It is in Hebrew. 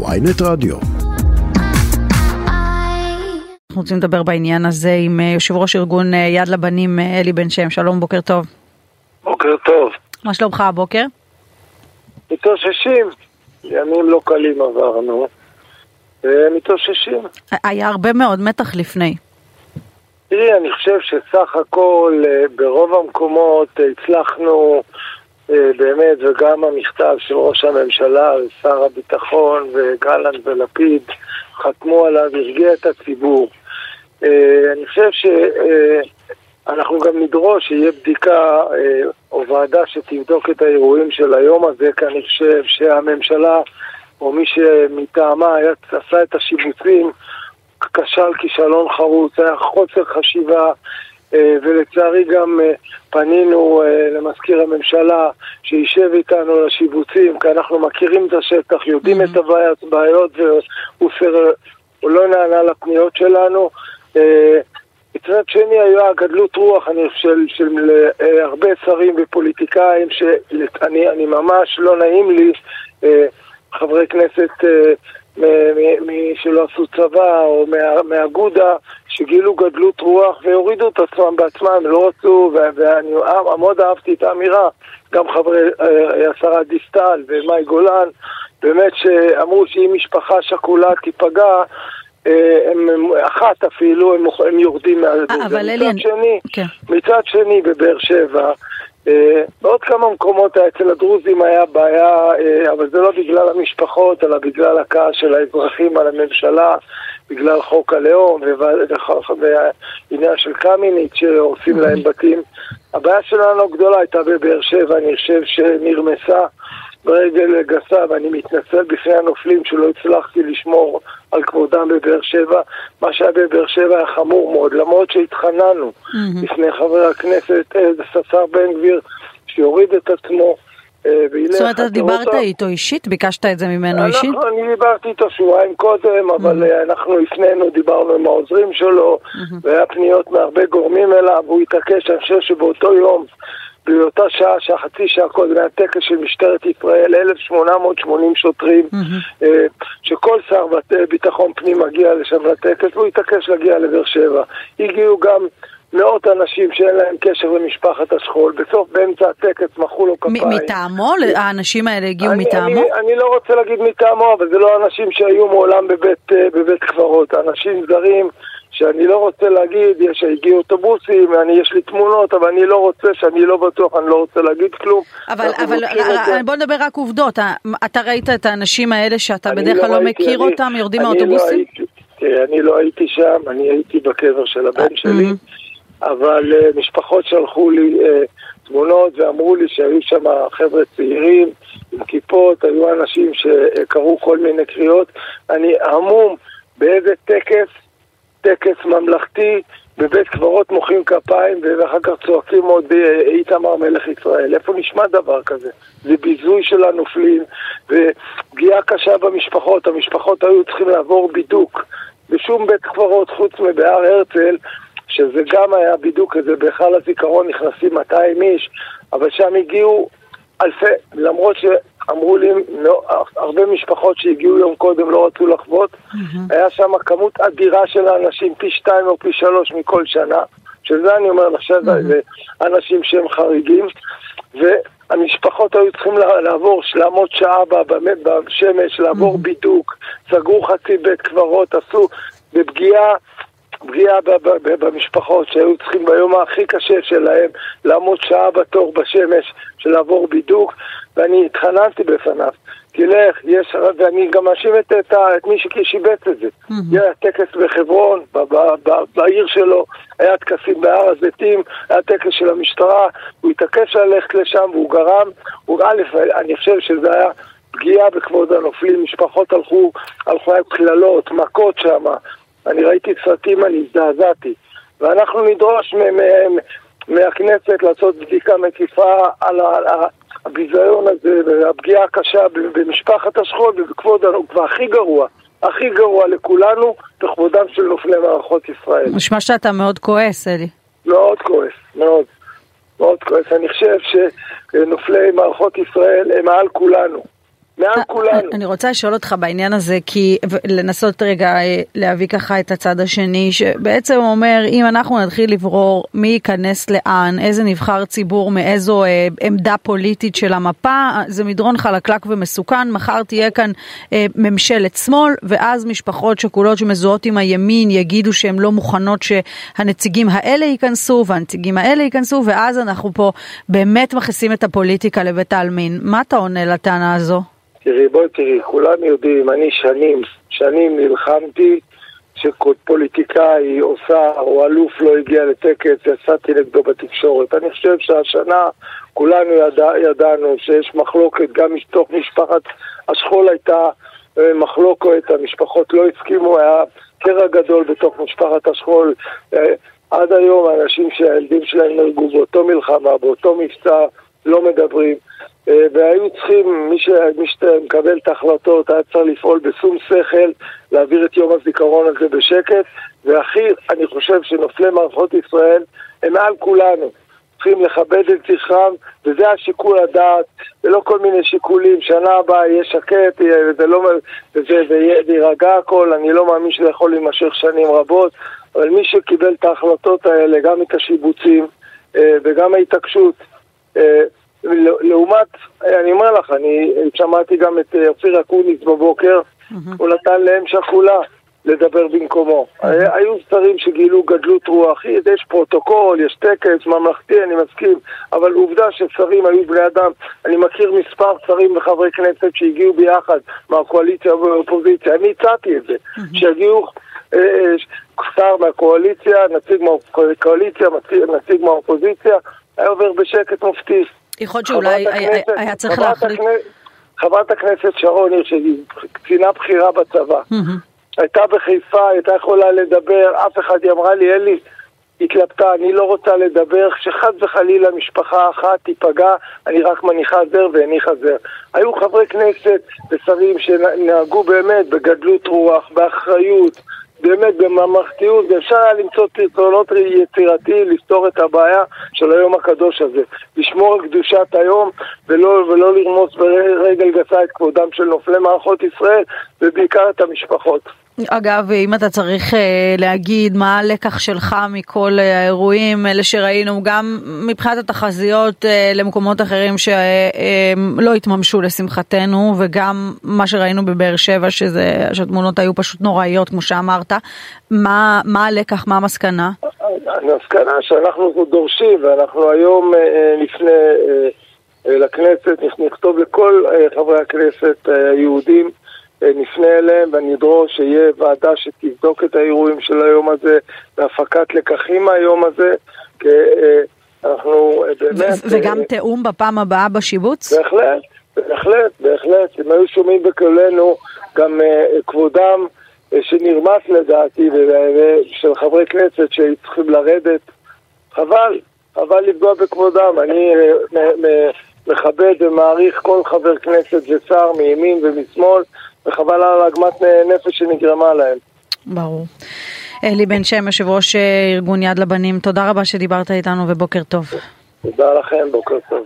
ויינט רדיו. אנחנו רוצים לדבר בעניין הזה עם אה, יושב ראש ארגון אה, יד לבנים אה, אלי בן שם, שלום, בוקר טוב. בוקר טוב. מה שלומך הבוקר? מתאוששים, ימים לא קלים עברנו, ומתאוששים. היה הרבה מאוד מתח לפני. תראי, אני חושב שסך הכל ברוב המקומות הצלחנו באמת, וגם המכתב של ראש הממשלה ושר הביטחון וגלנט ולפיד חתמו עליו, הרגיע את הציבור. אני חושב שאנחנו גם נדרוש שיהיה בדיקה או ועדה שתבדוק את האירועים של היום הזה, כי אני חושב שהממשלה או מי שמטעמה עשה את השיבוצים כשל כישלון חרוץ, היה חוסר חשיבה ולצערי גם פנינו למזכיר הממשלה שישב איתנו לשיבוצים כי אנחנו מכירים את השטח, יודעים את הבעיות והוא לא נענה לפניות שלנו. מצד שני היה גדלות רוח, אני חושב, של, הרבה שרים ופוליטיקאים שאני ממש לא נעים לי חברי כנסת מי שלא עשו צבא או מאגודה שגילו גדלות רוח והורידו את עצמם בעצמם, לא רצו, ואני מאוד אהבתי את האמירה, גם חברי השרה דיסטל ומאי גולן, באמת שאמרו שאם משפחה שכולה תיפגע, הם, אחת אפילו, הם, הם יורדים מהדוד. אבל אלי... מצד שני, כן. מצד שני בבאר שבע, בעוד כמה מקומות אצל הדרוזים היה בעיה, אבל זה לא בגלל המשפחות, אלא בגלל הכעס של האזרחים על הממשלה, בגלל חוק הלאום והעניין של קמיניץ שהורסים להם בתים. הבעיה שלנו הגדולה הייתה בבאר שבע, אני חושב שנרמסה ברגל גסה, ואני מתנצל בפני הנופלים שלא הצלחתי לשמור על כבודם בבאר שבע. מה שהיה בבאר שבע היה חמור מאוד, למרות שהתחננו לפני חבר הכנסת השר בן גביר שיוריד את עצמו. זאת אומרת, אתה דיברת איתו אישית? ביקשת את זה ממנו אישית? אני דיברתי איתו שבועיים קודם, אבל אנחנו הפנינו, דיברנו עם העוזרים שלו, והיה פניות מהרבה גורמים אליו, והוא התעקש, אני חושב שבאותו יום באותה שעה, שהחצי שעה קודם היה טקס של משטרת ישראל, 1,880 שוטרים, mm-hmm. שכל שר ביטחון פנים מגיע לשם לטקס, והוא התעקש להגיע לבאר שבע. הגיעו גם מאות אנשים שאין להם קשר למשפחת השכול, בסוף באמצע הטקס מחאו לו כפיים. מטעמו? האנשים האלה הגיעו אני, מטעמו? אני, אני לא רוצה להגיד מטעמו, אבל זה לא אנשים שהיו מעולם בבית, בבית קברות, אנשים זרים. שאני לא רוצה להגיד, יש, הגיעו אוטובוסים, אני, יש לי תמונות, אבל אני לא רוצה, שאני לא בטוח, אני לא רוצה להגיד כלום. אבל, אבל בוא נדבר רק עובדות, אתה ראית את האנשים האלה שאתה בדרך כלל לא, לא מכיר אני, אותם, יורדים מהאוטובוסים? לא הייתי, אני לא הייתי שם, אני הייתי בקבר של הבן שלי, אבל uh, משפחות שלחו לי uh, תמונות ואמרו לי שהיו שם חבר'ה צעירים עם כיפות, היו אנשים שקראו כל מיני קריאות, אני המום באיזה טקס טקס ממלכתי, בבית קברות מוחאים כפיים ואחר כך צועקים עוד איתמר מלך ישראל. איפה נשמע דבר כזה? זה ביזוי של הנופלים ופגיעה קשה במשפחות. המשפחות היו צריכים לעבור בידוק בשום בית קברות חוץ מבהר הרצל, שזה גם היה בידוק כזה, בהיכל הזיכרון נכנסים 200 איש, אבל שם הגיעו אלפי, למרות ש... אמרו לי, לא, הרבה משפחות שהגיעו יום קודם לא רצו לחוות, mm-hmm. היה שם כמות אדירה של אנשים, פי שתיים או פי שלוש מכל שנה, שזה אני אומר עכשיו, mm-hmm. זה אנשים שהם חריגים, והמשפחות היו צריכים לעבור, לעמוד שעה בשמש, לעבור mm-hmm. בידוק, סגרו חצי בית קברות, עשו בפגיעה פגיעה במשפחות שהיו צריכים ביום הכי קשה שלהם לעמוד שעה בתור בשמש של לעבור בידוק ואני התחננתי בפניו תלך, יש, ואני גם מאשים את, את, את מי ששיבץ את זה. Mm-hmm. היה טקס בחברון, ב, ב, ב, בעיר שלו, היה טקסים בהר הזיתים, היה טקס של המשטרה, הוא התעקש ללכת לשם והוא גרם, הוא א', אני חושב שזה היה פגיעה בכבוד הנופלים, משפחות הלכו, הלכו עם קללות, מכות שם, אני ראיתי סרטים, אני הזדעזעתי. ואנחנו נדרוש מהכנסת לעשות בדיקה מקיפה על הביזיון הזה והפגיעה הקשה במשפחת השכול ובכבוד, והכי גרוע, הכי גרוע לכולנו, בכבודם של נופלי מערכות ישראל. נשמע שאתה מאוד כועס, אלי. מאוד כועס, מאוד. מאוד כועס. אני חושב שנופלי מערכות ישראל הם מעל כולנו. מעל אה, כולנו. אני רוצה לשאול אותך בעניין הזה, כי לנסות רגע אה, להביא ככה את הצד השני, שבעצם אומר, אם אנחנו נתחיל לברור מי ייכנס לאן, איזה נבחר ציבור, מאיזו אה, עמדה פוליטית של המפה, זה מדרון חלקלק ומסוכן, מחר תהיה כאן אה, ממשלת שמאל, ואז משפחות שכולות שמזוהות עם הימין יגידו שהן לא מוכנות שהנציגים האלה ייכנסו, והנציגים האלה ייכנסו, ואז אנחנו פה באמת מכניסים את הפוליטיקה לבית העלמין. מה אתה עונה לטענה הזו? תראי, בואי תראי, כולם יודעים, אני שנים, שנים נלחמתי שפוליטיקאי או שר או אלוף לא הגיע לטקס, יצאתי נגדו בתקשורת. אני חושב שהשנה כולנו ידע, ידענו שיש מחלוקת, גם מתוך משפחת השכול הייתה אה, מחלוקת, המשפחות לא הסכימו, היה קרע גדול בתוך משפחת השכול. אה, עד היום האנשים שהילדים שלהם נהרגו באותו מלחמה, באותו מבצע, לא מדברים. אה, והיו צריכים, מי, שמקבל את ההחלטות היה צריך לפעול בשום שכל, להעביר את יום הזיכרון הזה בשקט, והכי, אני חושב שנופלי מערכות ישראל הם מעל כולנו. צריכים לכבד את זכרם, וזה השיקול הדעת, ולא כל מיני שיקולים, שנה הבאה יהיה שקט, וזה לא, ויירגע הכל, אני לא מאמין שזה יכול להימשך שנים רבות, אבל מי שקיבל את ההחלטות האלה, גם את השיבוצים אה, וגם ההתעקשות, לעומת, אני אומר לך, אני שמעתי גם את אה, אופיר אקוניס בבוקר, הוא נתן לאם שכולה לדבר במקומו. היו שרים שגילו גדלות רוח, יש פרוטוקול, יש טקס ממלכתי, אני מסכים, אבל עובדה ששרים היו בני אדם. אני מכיר מספר שרים וחברי כנסת שהגיעו ביחד מהקואליציה ומהאופוזיציה, אני הצעתי את זה, שהגיעו אה, אה, שר מהקואליציה, נציג מהקואליציה, נציג מהאופוזיציה, היה עובר בשקט מופתי. יכול להיות שאולי היה צריך להחליט... חברת הכנסת שרון היא קצינה בכירה בצבא. הייתה בחיפה, הייתה יכולה לדבר, אף אחד, היא אמרה לי, אלי, התלבטה, אני לא רוצה לדבר, שחס וחלילה משפחה אחת תיפגע, אני רק מניחה זר והניחה זר. היו חברי כנסת ושרים שנהגו באמת בגדלות רוח, באחריות, באמת בממלכתיות, ואפשר היה למצוא פתרונות יצירתיים לפתור את הבעיה של היום הקדוש הזה. לשמור על קדושת היום ולא, ולא לרמוס ברגל גסה את כבודם של נופלי מערכות ישראל ובעיקר את המשפחות. אגב, אם אתה צריך אה, להגיד מה הלקח שלך מכל אה, האירועים, אלה שראינו, גם מבחינת התחזיות אה, למקומות אחרים שלא התממשו לשמחתנו, וגם מה שראינו בבאר שבע, שזה, שהתמונות היו פשוט נוראיות, כמו שאמרת, מה, מה הלקח, מה המסקנה? המסקנה שאנחנו דורשים, ואנחנו היום לפני לכנסת, נכתוב לכל חברי הכנסת היהודים, נפנה אליהם ונדרוש שיהיה ועדה שתבדוק את האירועים של היום הזה והפקת לקחים מהיום הזה כי אה, אנחנו אה, באמת... וגם אה, תיאום בפעם הבאה בשיבוץ? בהחלט, בהחלט, בהחלט. אם היו שומעים בקולנו גם כבודם שנרמס לדעתי של חברי כנסת שצריכים לרדת, חבל, חבל לפגוע בכבודם. אני מכבד ומעריך כל חבר כנסת ושר מימין ומשמאל וחבל על עגמת נפש שנגרמה להם. ברור. אלי בן שם, יושב ראש אה, ארגון יד לבנים, תודה רבה שדיברת איתנו ובוקר טוב. תודה לכם, בוקר טוב.